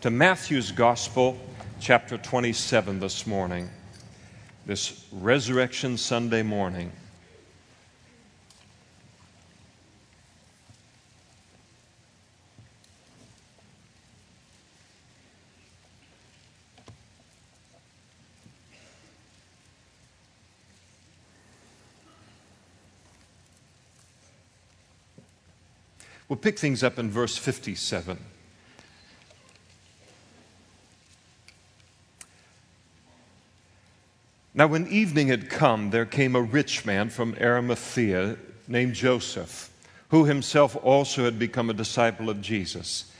to Matthew's Gospel, chapter 27, this morning, this Resurrection Sunday morning. We'll pick things up in verse 57. Now, when evening had come, there came a rich man from Arimathea named Joseph, who himself also had become a disciple of Jesus.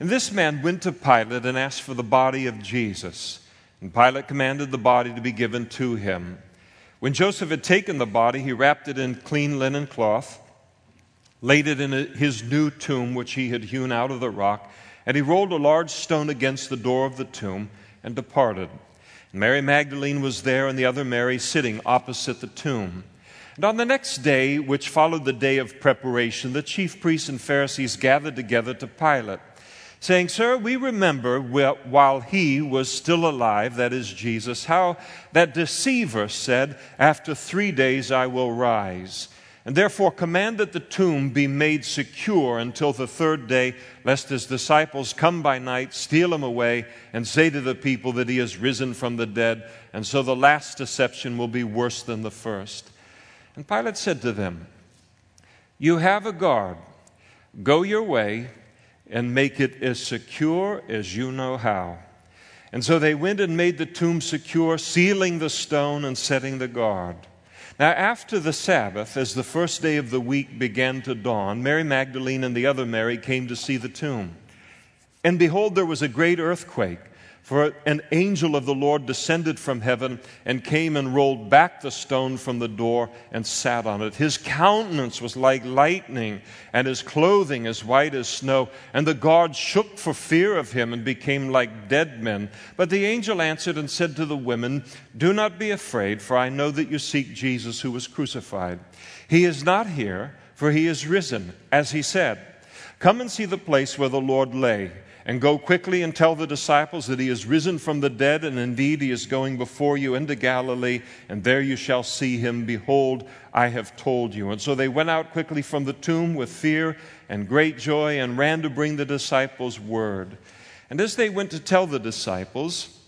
And this man went to Pilate and asked for the body of Jesus. And Pilate commanded the body to be given to him. When Joseph had taken the body, he wrapped it in clean linen cloth laid it in his new tomb, which he had hewn out of the rock, and he rolled a large stone against the door of the tomb and departed. Mary Magdalene was there, and the other Mary sitting opposite the tomb. And on the next day, which followed the day of preparation, the chief priests and Pharisees gathered together to Pilate, saying, Sir, we remember while he was still alive, that is Jesus, how that deceiver said, After three days I will rise and therefore command that the tomb be made secure until the third day, lest his disciples come by night, steal him away, and say to the people that he has risen from the dead, and so the last deception will be worse than the first. And Pilate said to them, You have a guard. Go your way and make it as secure as you know how. And so they went and made the tomb secure, sealing the stone and setting the guard. Now, after the Sabbath, as the first day of the week began to dawn, Mary Magdalene and the other Mary came to see the tomb. And behold, there was a great earthquake. For an angel of the Lord descended from heaven and came and rolled back the stone from the door and sat on it. His countenance was like lightning, and his clothing as white as snow. And the guards shook for fear of him and became like dead men. But the angel answered and said to the women, Do not be afraid, for I know that you seek Jesus who was crucified. He is not here, for he is risen, as he said. Come and see the place where the Lord lay and go quickly and tell the disciples that he is risen from the dead, and indeed he is going before you into Galilee, and there you shall see him. Behold, I have told you. And so they went out quickly from the tomb with fear and great joy and ran to bring the disciples word. And as they went to tell the disciples,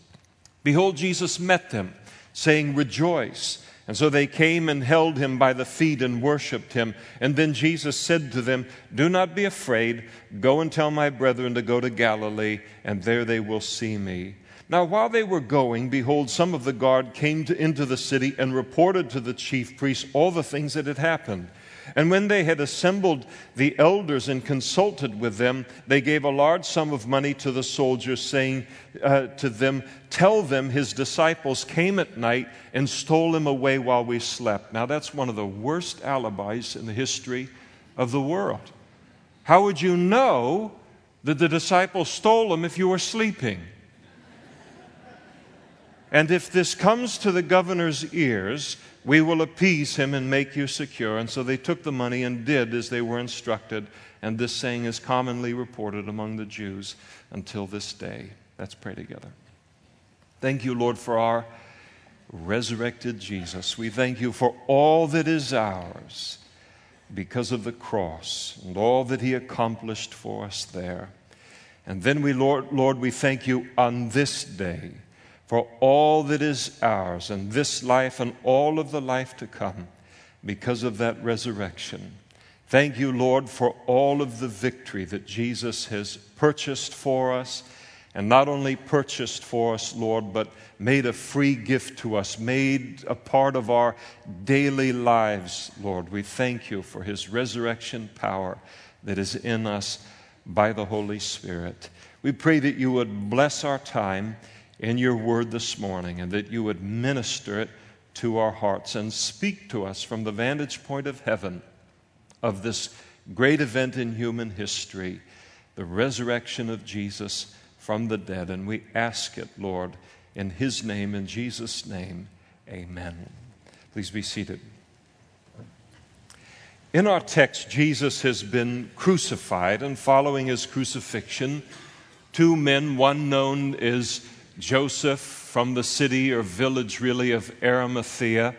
behold, Jesus met them, saying, Rejoice. And so they came and held him by the feet and worshiped him. And then Jesus said to them, Do not be afraid. Go and tell my brethren to go to Galilee, and there they will see me. Now, while they were going, behold, some of the guard came to, into the city and reported to the chief priests all the things that had happened. And when they had assembled the elders and consulted with them, they gave a large sum of money to the soldiers, saying uh, to them, Tell them his disciples came at night and stole him away while we slept. Now, that's one of the worst alibis in the history of the world. How would you know that the disciples stole him if you were sleeping? And if this comes to the governor's ears, we will appease him and make you secure. And so they took the money and did as they were instructed. And this saying is commonly reported among the Jews until this day. Let's pray together. Thank you, Lord, for our resurrected Jesus. We thank you for all that is ours because of the cross and all that he accomplished for us there. And then we, Lord, Lord, we thank you on this day for all that is ours and this life and all of the life to come because of that resurrection. Thank you, Lord, for all of the victory that Jesus has purchased for us. And not only purchased for us, Lord, but made a free gift to us, made a part of our daily lives, Lord. We thank you for his resurrection power that is in us by the Holy Spirit. We pray that you would bless our time in your word this morning and that you would minister it to our hearts and speak to us from the vantage point of heaven of this great event in human history, the resurrection of Jesus from the dead. And we ask it, Lord, in His name, in Jesus' name, amen. Please be seated. In our text, Jesus has been crucified, and following his crucifixion, two men, one known as Joseph from the city or village, really, of Arimathea.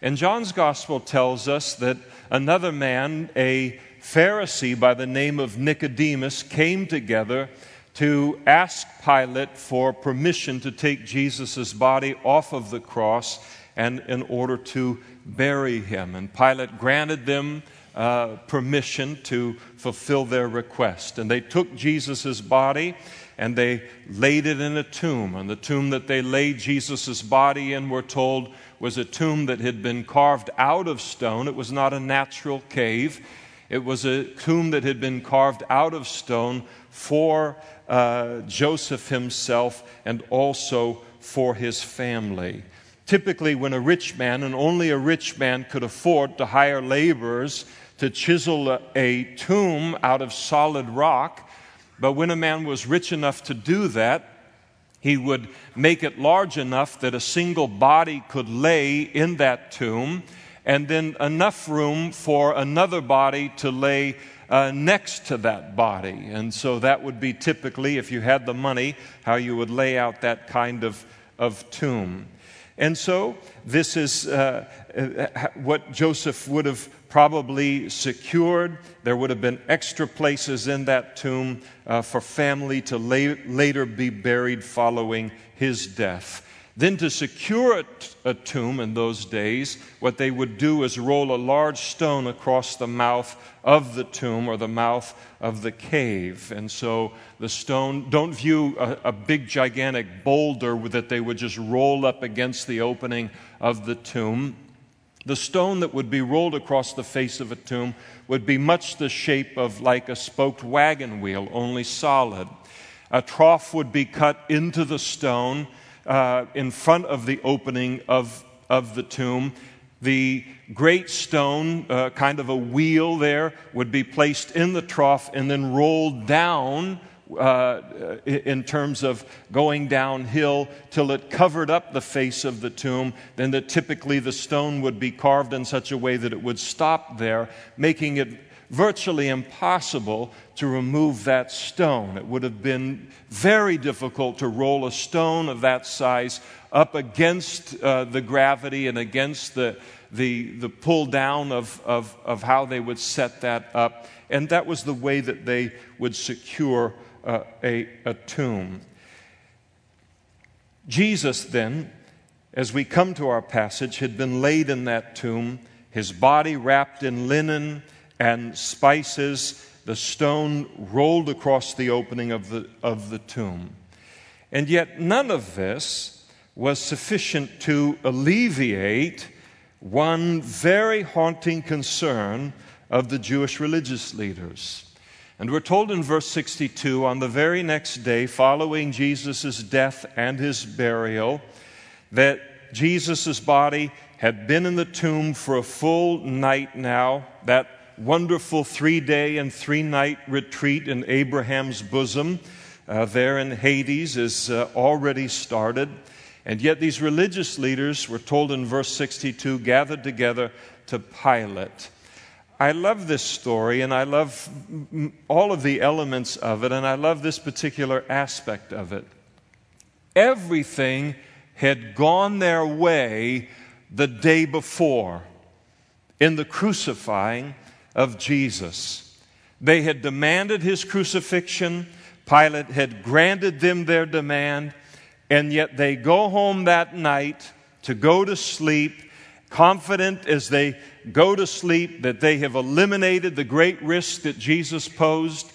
And John's gospel tells us that another man, a Pharisee by the name of Nicodemus, came together to ask Pilate for permission to take Jesus' body off of the cross and in order to bury him. And Pilate granted them uh, permission to fulfill their request. And they took Jesus' body and they laid it in a tomb. And the tomb that they laid Jesus' body in, we're told, was a tomb that had been carved out of stone. It was not a natural cave, it was a tomb that had been carved out of stone for uh, Joseph himself and also for his family. Typically, when a rich man, and only a rich man could afford to hire laborers to chisel a, tomb out of solid rock, but when a man was rich enough to do that, he would make it large enough that a single body could lay in that tomb, and then enough room for another body to lay uh, next to that body. And so that would be typically, if you had the money, how you would lay out that kind of, of tomb. And so this is uh, uh what Joseph would have probably secured. There would have been extra places in that tomb uh, for family to later be buried following his death. Then, to secure a tomb in those days, what they would do is roll a large stone across the mouth of the tomb or the mouth of the cave. And so the stone, don't view a, a big, gigantic boulder that they would just roll up against the opening of the tomb. The stone that would be rolled across the face of a tomb would be much the shape of like a spoked wagon wheel, only solid. A trough would be cut into the stone uh, in front of the opening of, of the tomb. The great stone, uh, kind of a wheel there, would be placed in the trough and then rolled down uh, in terms of going downhill till it covered up the face of the tomb, then that typically the stone would be carved in such a way that it would stop there, making it virtually impossible to remove that stone. It would have been very difficult to roll a stone of that size up against uh, the gravity and against the, the, the pull down of, of, of how they would set that up. And that was the way that they would secure uh, a, a tomb. Jesus, then, as we come to our passage, had been laid in that tomb, his body wrapped in linen and spices, the stone rolled across the opening of the, of the tomb. And yet, none of this was sufficient to alleviate one very haunting concern of the Jewish religious leaders. And we're told in verse 62 on the very next day, following Jesus' death and his burial, that Jesus' body had been in the tomb for a full night now, that wonderful three day and three night retreat in Abraham's bosom uh, there in Hades is uh, already started. And yet, these religious leaders, we're told in verse 62, gathered together to Pilate. I love this story and I love all of the elements of it, and I love this particular aspect of it. Everything had gone their way the day before in the crucifying of Jesus. They had demanded his crucifixion, Pilate had granted them their demand, and yet they go home that night to go to sleep, confident as they go to sleep that they have eliminated the great risk that Jesus posed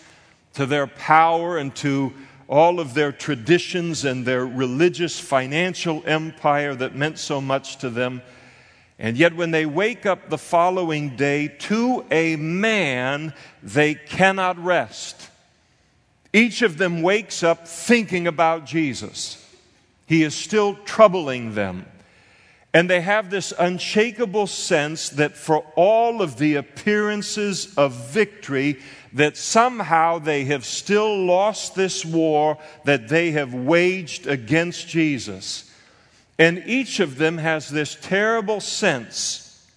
to their power and to all of their traditions and their religious financial empire that meant so much to them. And yet, when they wake up the following day to a man, they cannot rest. Each of them wakes up thinking about Jesus. He is still troubling them. And they have this unshakable sense that for all of the appearances of victory, that somehow they have still lost this war that they have waged against Jesus. And each of them has this terrible sense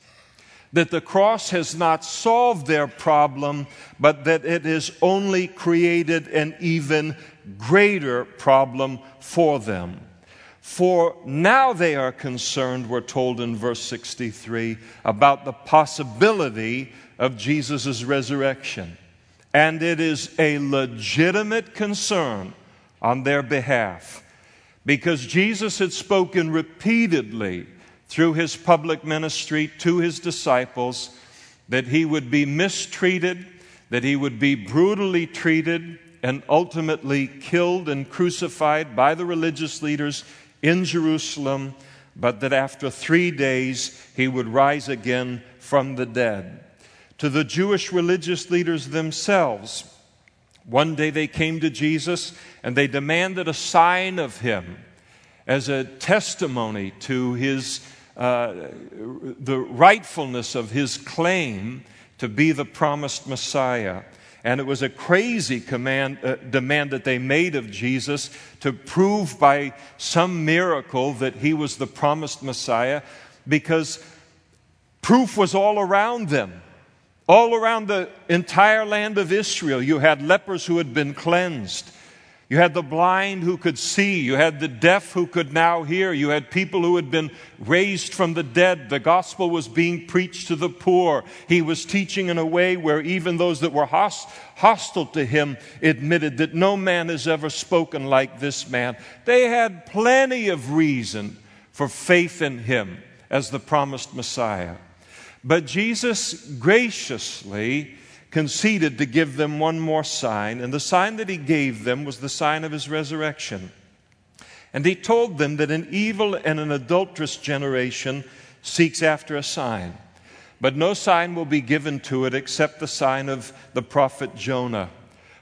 that the cross has not solved their problem, but that it has only created an even greater problem for them. For now they are concerned, we're told in verse 63, about the possibility of Jesus' resurrection. And it is a legitimate concern on their behalf because Jesus had spoken repeatedly through his public ministry to his disciples that he would be mistreated, that he would be brutally treated, and ultimately killed and crucified by the religious leaders in Jerusalem, but that after three days he would rise again from the dead. To the Jewish religious leaders themselves, one day they came to Jesus and they demanded a sign of him as a testimony to his uh, the rightfulness of his claim to be the promised Messiah. And it was a crazy command, uh, demand that they made of Jesus to prove by some miracle that he was the promised Messiah because proof was all around them. All around the entire land of Israel, you had lepers who had been cleansed. You had the blind who could see. You had the deaf who could now hear. You had people who had been raised from the dead. The gospel was being preached to the poor. He was teaching in a way where even those that were hostile to him admitted that no man has ever spoken like this man. They had plenty of reason for faith in him as the promised Messiah. But Jesus graciously conceded to give them one more sign, and the sign that he gave them was the sign of his resurrection. And he told them that an evil and an adulterous generation seeks after a sign, but no sign will be given to it except the sign of the prophet Jonah.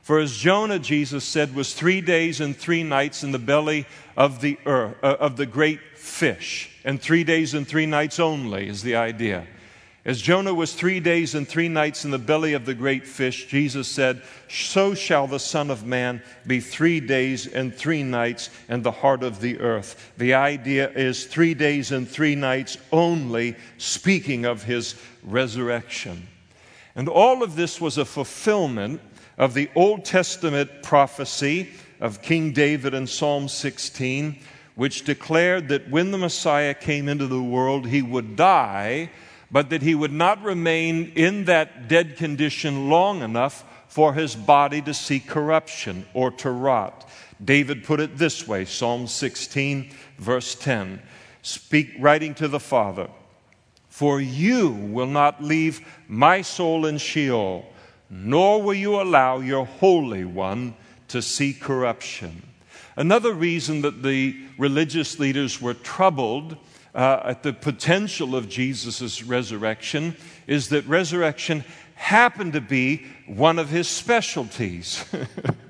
For as Jonah, Jesus said, was three days and three nights in the belly of the earth, uh, of the great fish, and three days and three nights only is the idea. As Jonah was three days and three nights in the belly of the great fish, Jesus said, So shall the Son of Man be three days and three nights in the heart of the earth. The idea is three days and three nights only, speaking of his resurrection. And all of this was a fulfillment of the Old Testament prophecy of King David in Psalm 16, which declared that when the Messiah came into the world, he would die but that he would not remain in that dead condition long enough for his body to see corruption or to rot. David put it this way Psalm 16, verse 10, speak, writing to the Father, For you will not leave my soul in Sheol, nor will you allow your Holy One to see corruption. Another reason that the religious leaders were troubled uh, at the potential of Jesus' resurrection is that resurrection happened to be one of his specialties.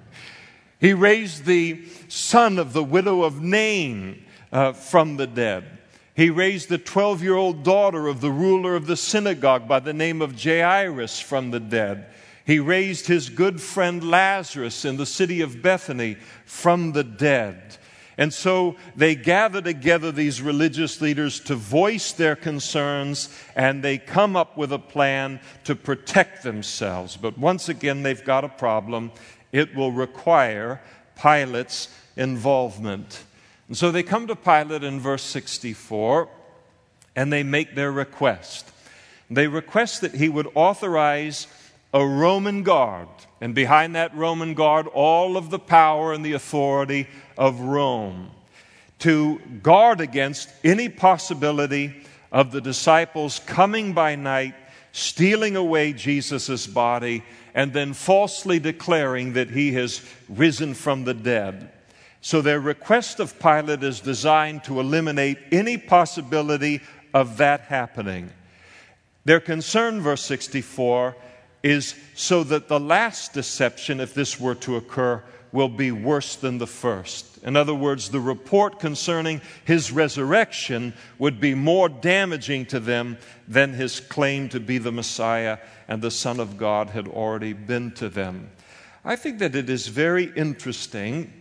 he raised the son of the widow of Nain uh, from the dead. He raised the 12 year old daughter of the ruler of the synagogue by the name of Jairus from the dead. He raised his good friend Lazarus in the city of Bethany from the dead. And so they gather together, these religious leaders, to voice their concerns, and they come up with a plan to protect themselves. But once again, they've got a problem. It will require Pilate's involvement. And so they come to Pilate in verse 64, and they make their request. They request that he would authorize a Roman guard, and behind that Roman guard, all of the power and the authority of Rome to guard against any possibility of the disciples coming by night, stealing away Jesus' body, and then falsely declaring that he has risen from the dead. So their request of Pilate is designed to eliminate any possibility of that happening. Their concern, verse 64, is so that the last deception, if this were to occur, will be worse than the first. In other words, the report concerning his resurrection would be more damaging to them than his claim to be the Messiah and the Son of God had already been to them. I think that it is very interesting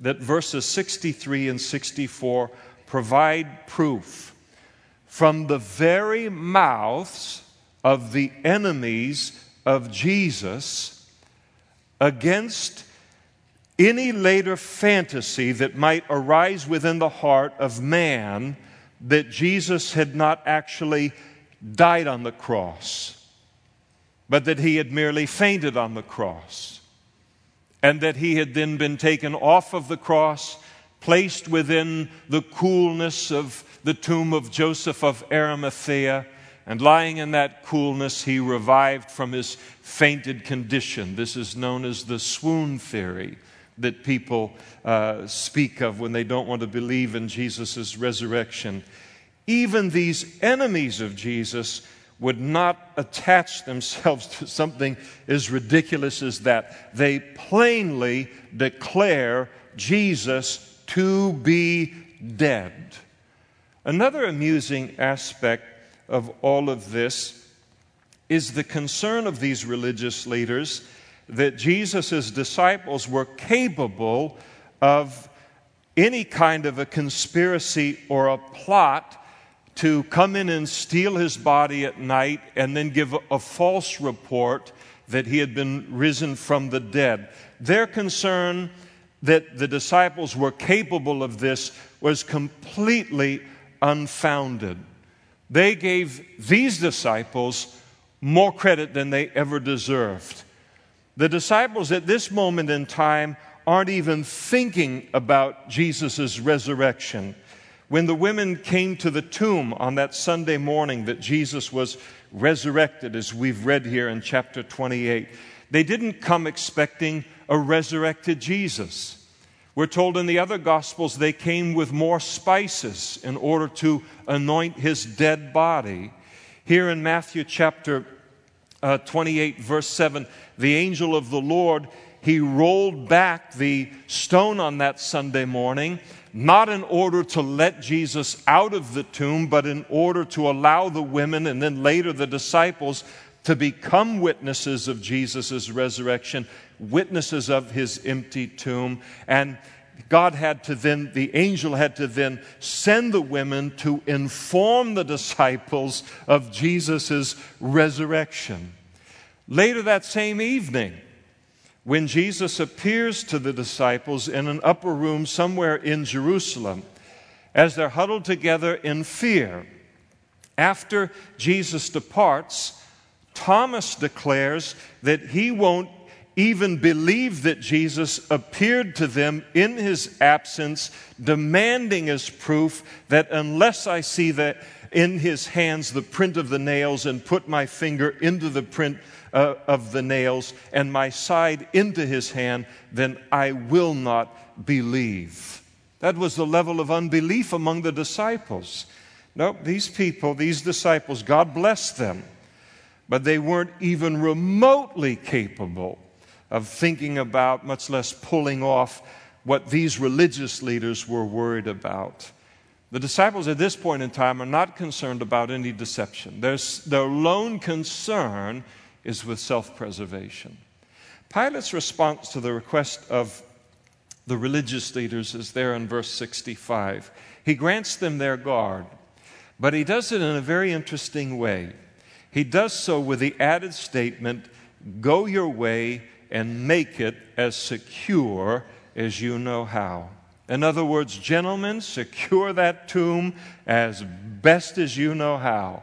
that verses 63 and 64 provide proof from the very mouths of the enemies of Jesus against any later fantasy that might arise within the heart of man that Jesus had not actually died on the cross, but that he had merely fainted on the cross, and that he had then been taken off of the cross, placed within the coolness of the tomb of Joseph of Arimathea and lying in that coolness, he revived from his fainted condition. This is known as the swoon theory that people uh, speak of when they don't want to believe in Jesus' resurrection. Even these enemies of Jesus would not attach themselves to something as ridiculous as that. They plainly declare Jesus to be dead. Another amusing aspect of all of this is the concern of these religious leaders that Jesus' disciples were capable of any kind of a conspiracy or a plot to come in and steal his body at night and then give a false report that he had been risen from the dead. Their concern that the disciples were capable of this was completely unfounded. They gave these disciples more credit than they ever deserved. The disciples at this moment in time aren't even thinking about Jesus' resurrection. When the women came to the tomb on that Sunday morning that Jesus was resurrected, as we've read here in chapter 28, they didn't come expecting a resurrected Jesus. We're told in the other Gospels they came with more spices in order to anoint his dead body. Here in Matthew chapter uh, 28, verse 7, the angel of the Lord, he rolled back the stone on that Sunday morning, not in order to let Jesus out of the tomb, but in order to allow the women and then later the disciples to become witnesses of Jesus' resurrection, witnesses of his empty tomb. And God had to then, the angel had to then send the women to inform the disciples of Jesus' resurrection. Later that same evening, when Jesus appears to the disciples in an upper room somewhere in Jerusalem, as they're huddled together in fear, after Jesus departs, Thomas declares that he won't even believe that Jesus appeared to them in his absence, demanding as proof that unless I see the, in his hands the print of the nails and put my finger into the print uh, of the nails and my side into his hand, then I will not believe. That was the level of unbelief among the disciples. No, these people, these disciples, God bless them but they weren't even remotely capable of thinking about, much less pulling off, what these religious leaders were worried about. The disciples at this point in time are not concerned about any deception. Their, their lone concern is with self preservation. Pilate's response to the request of the religious leaders is there in verse 65. He grants them their guard, but he does it in a very interesting way. He does so with the added statement go your way and make it as secure as you know how. In other words, gentlemen, secure that tomb as best as you know how.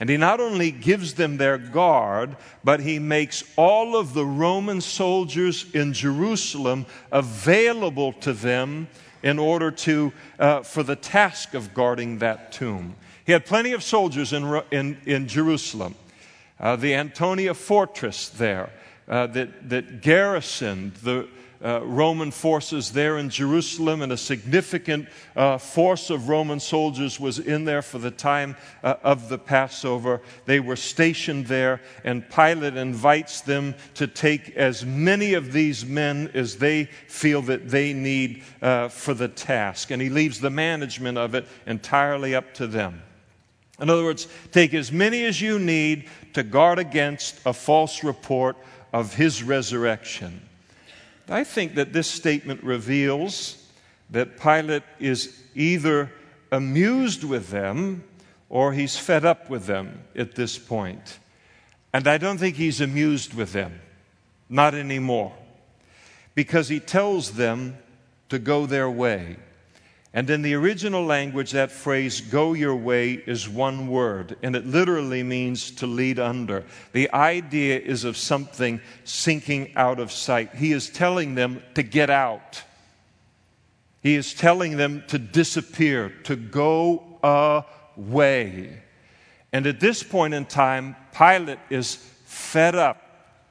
And he not only gives them their guard, but he makes all of the Roman soldiers in Jerusalem available to them in order to, uh, for the task of guarding that tomb. He had plenty of soldiers in, in, in Jerusalem. Uh, the Antonia fortress there uh, that, that garrisoned the uh, Roman forces there in Jerusalem, and a significant uh, force of Roman soldiers was in there for the time uh, of the Passover. They were stationed there, and Pilate invites them to take as many of these men as they feel that they need uh, for the task. And he leaves the management of it entirely up to them. In other words, take as many as you need to guard against a false report of his resurrection. I think that this statement reveals that Pilate is either amused with them or he's fed up with them at this point. And I don't think he's amused with them, not anymore, because he tells them to go their way. And in the original language, that phrase, go your way, is one word, and it literally means to lead under. The idea is of something sinking out of sight. He is telling them to get out. He is telling them to disappear, to go away. And at this point in time, Pilate is fed up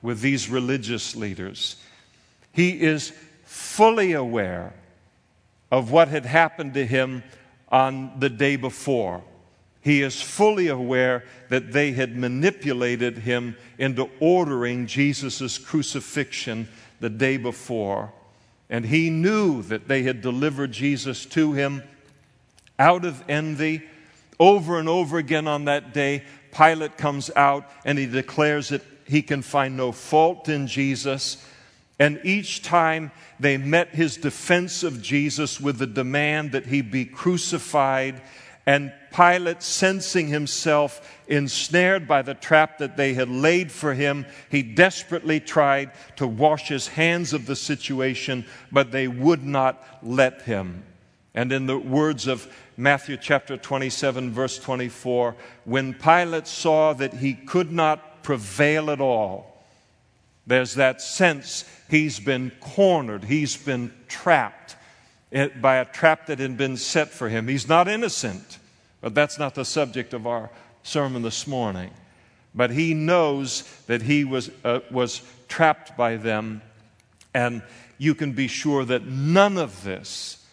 with these religious leaders. He is fully aware of what had happened to him on the day before. He is fully aware that they had manipulated him into ordering Jesus' crucifixion the day before. And he knew that they had delivered Jesus to him out of envy. Over and over again on that day, Pilate comes out and he declares that he can find no fault in Jesus. And each time they met his defense of Jesus with the demand that he be crucified. And Pilate, sensing himself ensnared by the trap that they had laid for him, he desperately tried to wash his hands of the situation, but they would not let him. And in the words of Matthew chapter 27, verse 24, when Pilate saw that he could not prevail at all, there's that sense he's been cornered, he's been trapped by a trap that had been set for him. He's not innocent, but that's not the subject of our sermon this morning. But he knows that he was, uh, was trapped by them, and you can be sure that none of this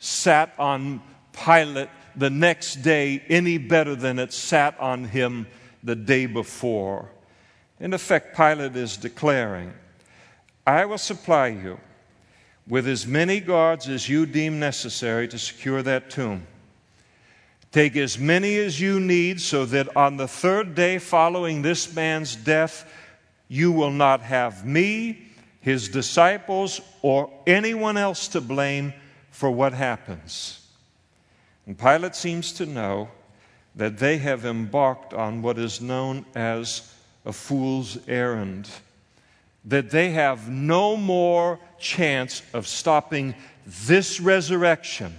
sat on Pilate the next day any better than it sat on him the day before. In effect, Pilate is declaring, I will supply you with as many guards as you deem necessary to secure that tomb. Take as many as you need so that on the third day following this man's death, you will not have me, his disciples, or anyone else to blame for what happens. And Pilate seems to know that they have embarked on what is known as a fool's errand. That they have no more chance of stopping this resurrection,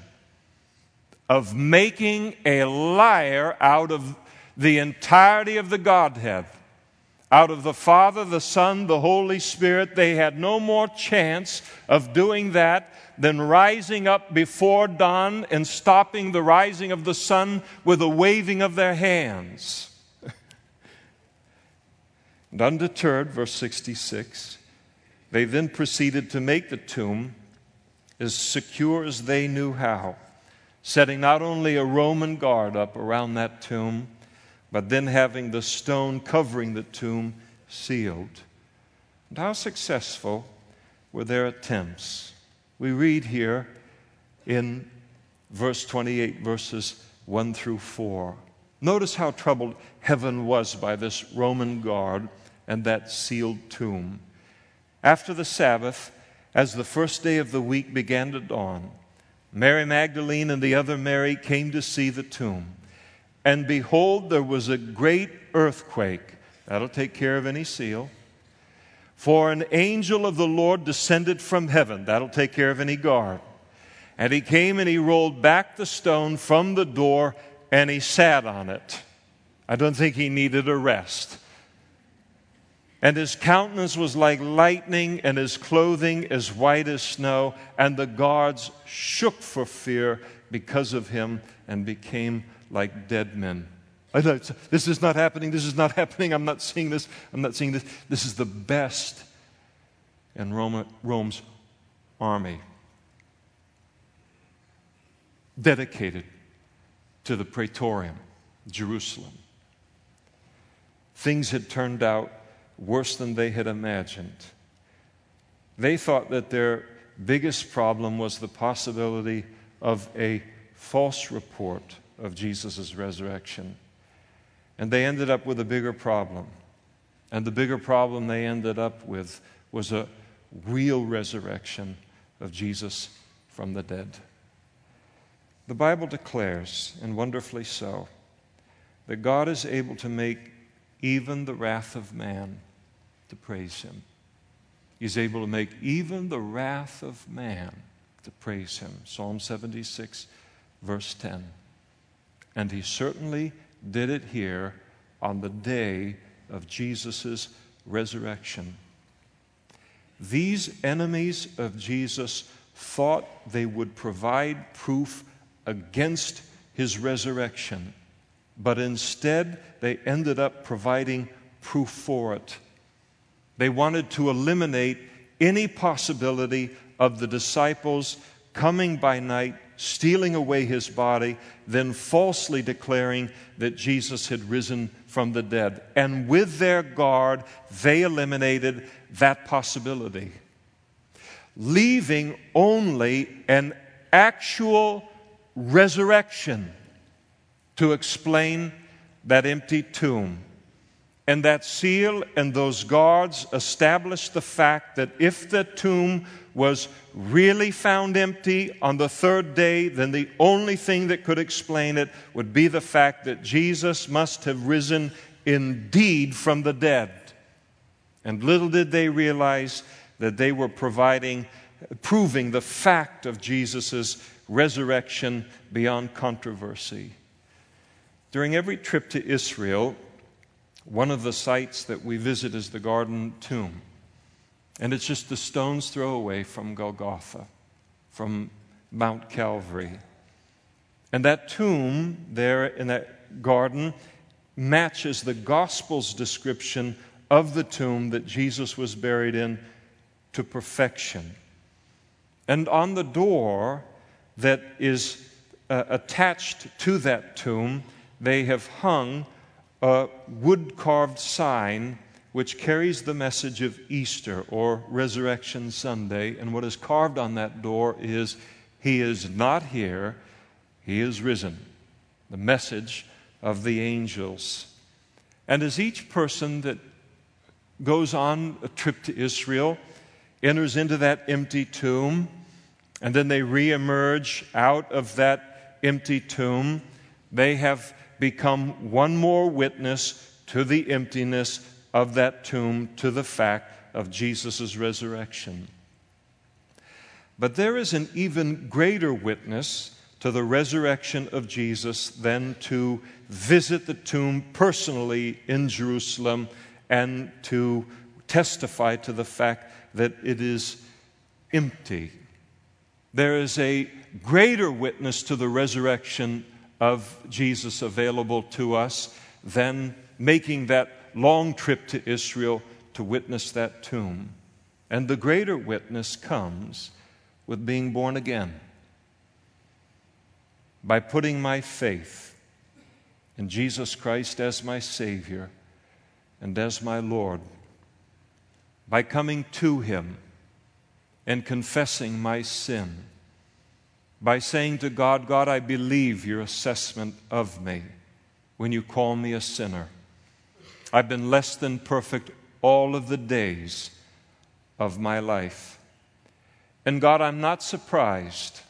of making a liar out of the entirety of the Godhead, out of the Father, the Son, the Holy Spirit. They had no more chance of doing that than rising up before dawn and stopping the rising of the sun with a waving of their hands. And undeterred, verse 66, they then proceeded to make the tomb as secure as they knew how, setting not only a Roman guard up around that tomb, but then having the stone covering the tomb sealed. And how successful were their attempts? We read here in verse 28, verses 1 through 4. Notice how troubled heaven was by this Roman guard and that sealed tomb. After the Sabbath, as the first day of the week began to dawn, Mary Magdalene and the other Mary came to see the tomb. And behold, there was a great earthquake. That'll take care of any seal. For an angel of the Lord descended from heaven. That'll take care of any guard. And he came and he rolled back the stone from the door and he sat on it. I don't think he needed a rest. And his countenance was like lightning, and his clothing as white as snow. And the guards shook for fear because of him and became like dead men. This is not happening. This is not happening. I'm not seeing this. I'm not seeing this. This is the best in Rome, Rome's army, dedicated to the praetorium, Jerusalem. Things had turned out worse than they had imagined. They thought that their biggest problem was the possibility of a false report of Jesus' resurrection. And they ended up with a bigger problem. And the bigger problem they ended up with was a real resurrection of Jesus from the dead. The Bible declares, and wonderfully so, that God is able to make even the wrath of man to praise him. He's able to make even the wrath of man to praise him. Psalm 76, verse 10. And he certainly did it here on the day of Jesus' resurrection. These enemies of Jesus thought they would provide proof against his resurrection, but instead they ended up providing proof for it. They wanted to eliminate any possibility of the disciples coming by night, stealing away his body, then falsely declaring that Jesus had risen from the dead. And with their guard, they eliminated that possibility, leaving only an actual resurrection to explain that empty tomb. And that seal and those guards established the fact that if the tomb was really found empty on the third day, then the only thing that could explain it would be the fact that Jesus must have risen indeed from the dead. And little did they realize that they were providing, proving the fact of Jesus' resurrection beyond controversy. During every trip to Israel, one of the sites that we visit is the Garden Tomb. And it's just a stone's throw away from Golgotha, from Mount Calvary. And that tomb there in that garden matches the Gospel's description of the tomb that Jesus was buried in to perfection. And on the door that is uh, attached to that tomb, they have hung a wood carved sign which carries the message of Easter or Resurrection Sunday. And what is carved on that door is He is not here, He is risen. The message of the angels. And as each person that goes on a trip to Israel enters into that empty tomb, and then they reemerge out of that empty tomb, they have become one more witness to the emptiness of that tomb to the fact of Jesus' resurrection. But there is an even greater witness to the resurrection of Jesus than to visit the tomb personally in Jerusalem and to testify to the fact that it is empty. There is a greater witness to the resurrection of Jesus available to us than making that long trip to Israel to witness that tomb. And the greater witness comes with being born again. By putting my faith in Jesus Christ as my Savior and as my Lord. By coming to Him and confessing my sin. By saying to God, God, I believe your assessment of me when you call me a sinner. I've been less than perfect all of the days of my life. And God, I'm not surprised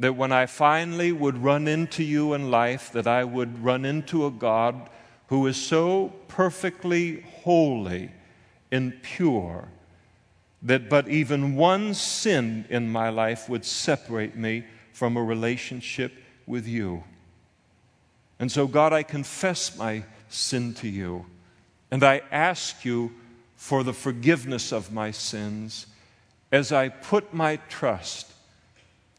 that when I finally would run into you in life, that I would run into a God who is so perfectly holy and pure that but even one sin in my life would separate me from a relationship with you. And so, God, I confess my sin to you. And I ask you for the forgiveness of my sins as I put my trust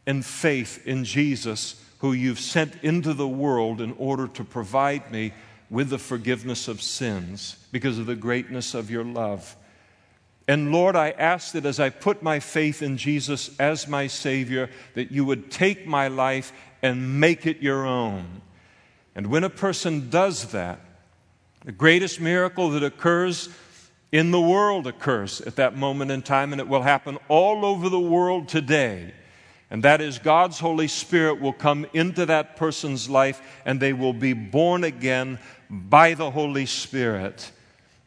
and faith in Jesus, who you've sent into the world in order to provide me with the forgiveness of sins because of the greatness of your love. And Lord, I ask that as I put my faith in Jesus as my Savior, that you would take my life and make it your own. And when a person does that, the greatest miracle that occurs in the world occurs at that moment in time, and it will happen all over the world today. And that is God's Holy Spirit will come into that person's life and they will be born again by the Holy Spirit.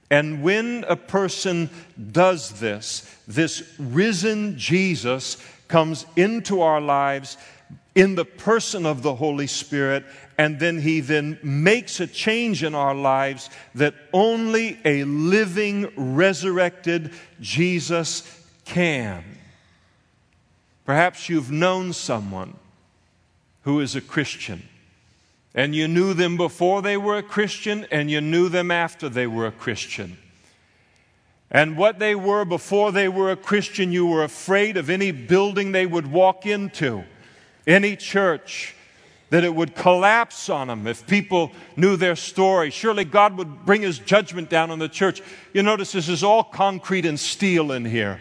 And when a person does this, this risen Jesus comes into our lives in the person of the Holy Spirit, and then He then makes a change in our lives that only a living, resurrected Jesus can. Perhaps you've known someone who is a Christian, and you knew them before they were a Christian, and you knew them after they were a Christian. And what they were before they were a Christian, you were afraid of any building they would walk into, any church, that it would collapse on them if people knew their story. Surely God would bring his judgment down on the church. You notice this is all concrete and steel in here.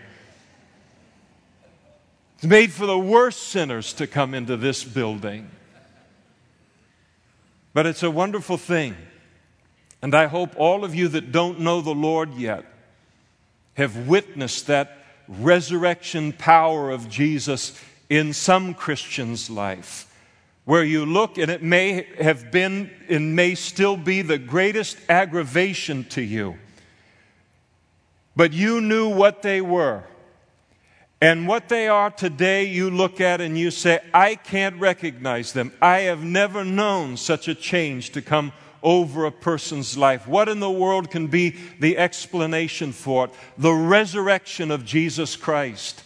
It's made for the worst sinners to come into this building. But it's a wonderful thing. And I hope all of you that don't know the Lord yet have witnessed that resurrection power of Jesus in some Christian's life. Where you look, and it may have been and may still be the greatest aggravation to you. But you knew what they were. And what they are today, you look at and you say, I can't recognize them. I have never known such a change to come over a person's life. What in the world can be the explanation for it? The resurrection of Jesus Christ.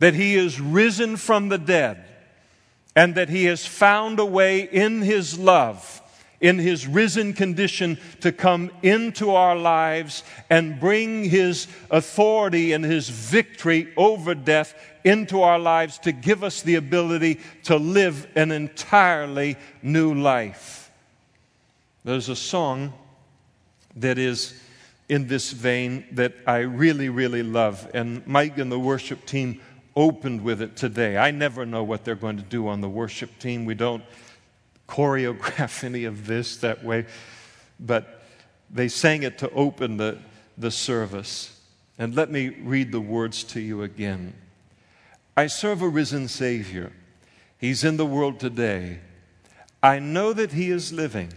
That he is risen from the dead and that he has found a way in his love, in his risen condition, to come into our lives and bring his authority and his victory over death into our lives to give us the ability to live an entirely new life. There's a song that is in this vein that I really, really love, and Mike and the worship team opened with it today. I never know what they're going to do on the worship team. We don't choreograph any of this that way, but they sang it to open the, the service. And let me read the words to you again. I serve a risen Savior. He's in the world today. I know that He is living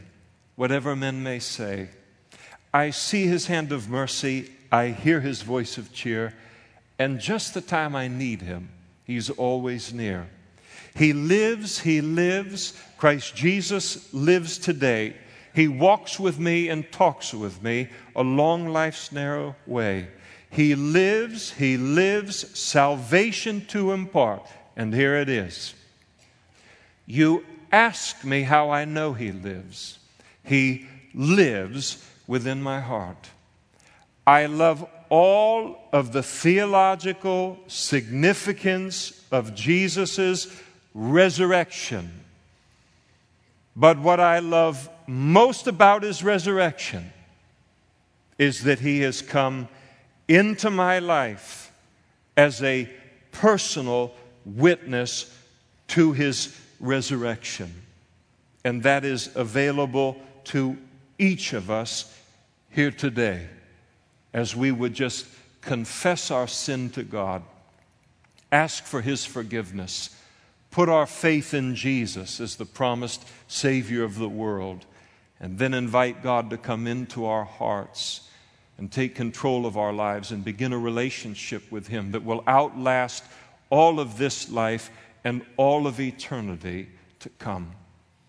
whatever men may say. I see his hand of mercy, I hear his voice of cheer, and just the time I need him, he's always near. He lives, he lives. Christ Jesus lives today. He walks with me and talks with me along life's narrow way. He lives, he lives, salvation to impart. And here it is. You ask me how I know he lives. He lives within my heart. I love all of the theological significance of Jesus' resurrection. But what I love most about his resurrection is that he has come into my life as a personal witness to his resurrection. And that is available to each of us here today as we would just confess our sin to God, ask for His forgiveness, put our faith in Jesus as the promised Savior of the world, and then invite God to come into our hearts and take control of our lives and begin a relationship with Him that will outlast all of this life and all of eternity to come.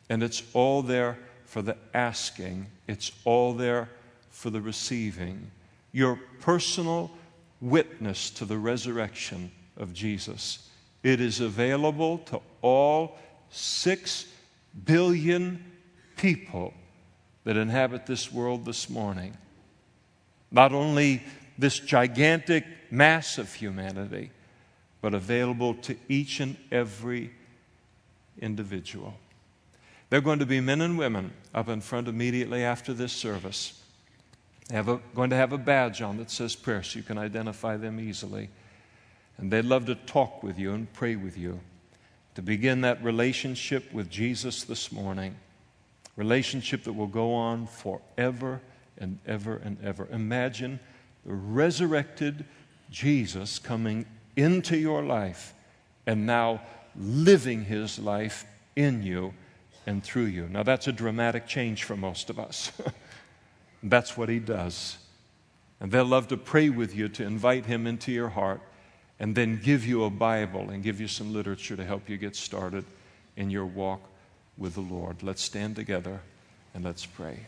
And it's all there for the asking, it's all there for the receiving. Your personal witness to the resurrection of Jesus. It is available to all six billion people that inhabit this world this morning. Not only this gigantic mass of humanity, but available to each and every individual. There are going to be men and women up in front immediately after this service. They have going to have a badge on that says prayer so you can identify them easily. And they'd love to talk with you and pray with you to begin that relationship with Jesus this morning. Relationship that will go on forever and ever and ever. Imagine the resurrected Jesus coming into your life and now living his life in you and through you. Now, that's a dramatic change for most of us. that's what he does. And they'll love to pray with you to invite him into your heart and then give you a Bible and give you some literature to help you get started in your walk with the Lord. Let's stand together and let's pray.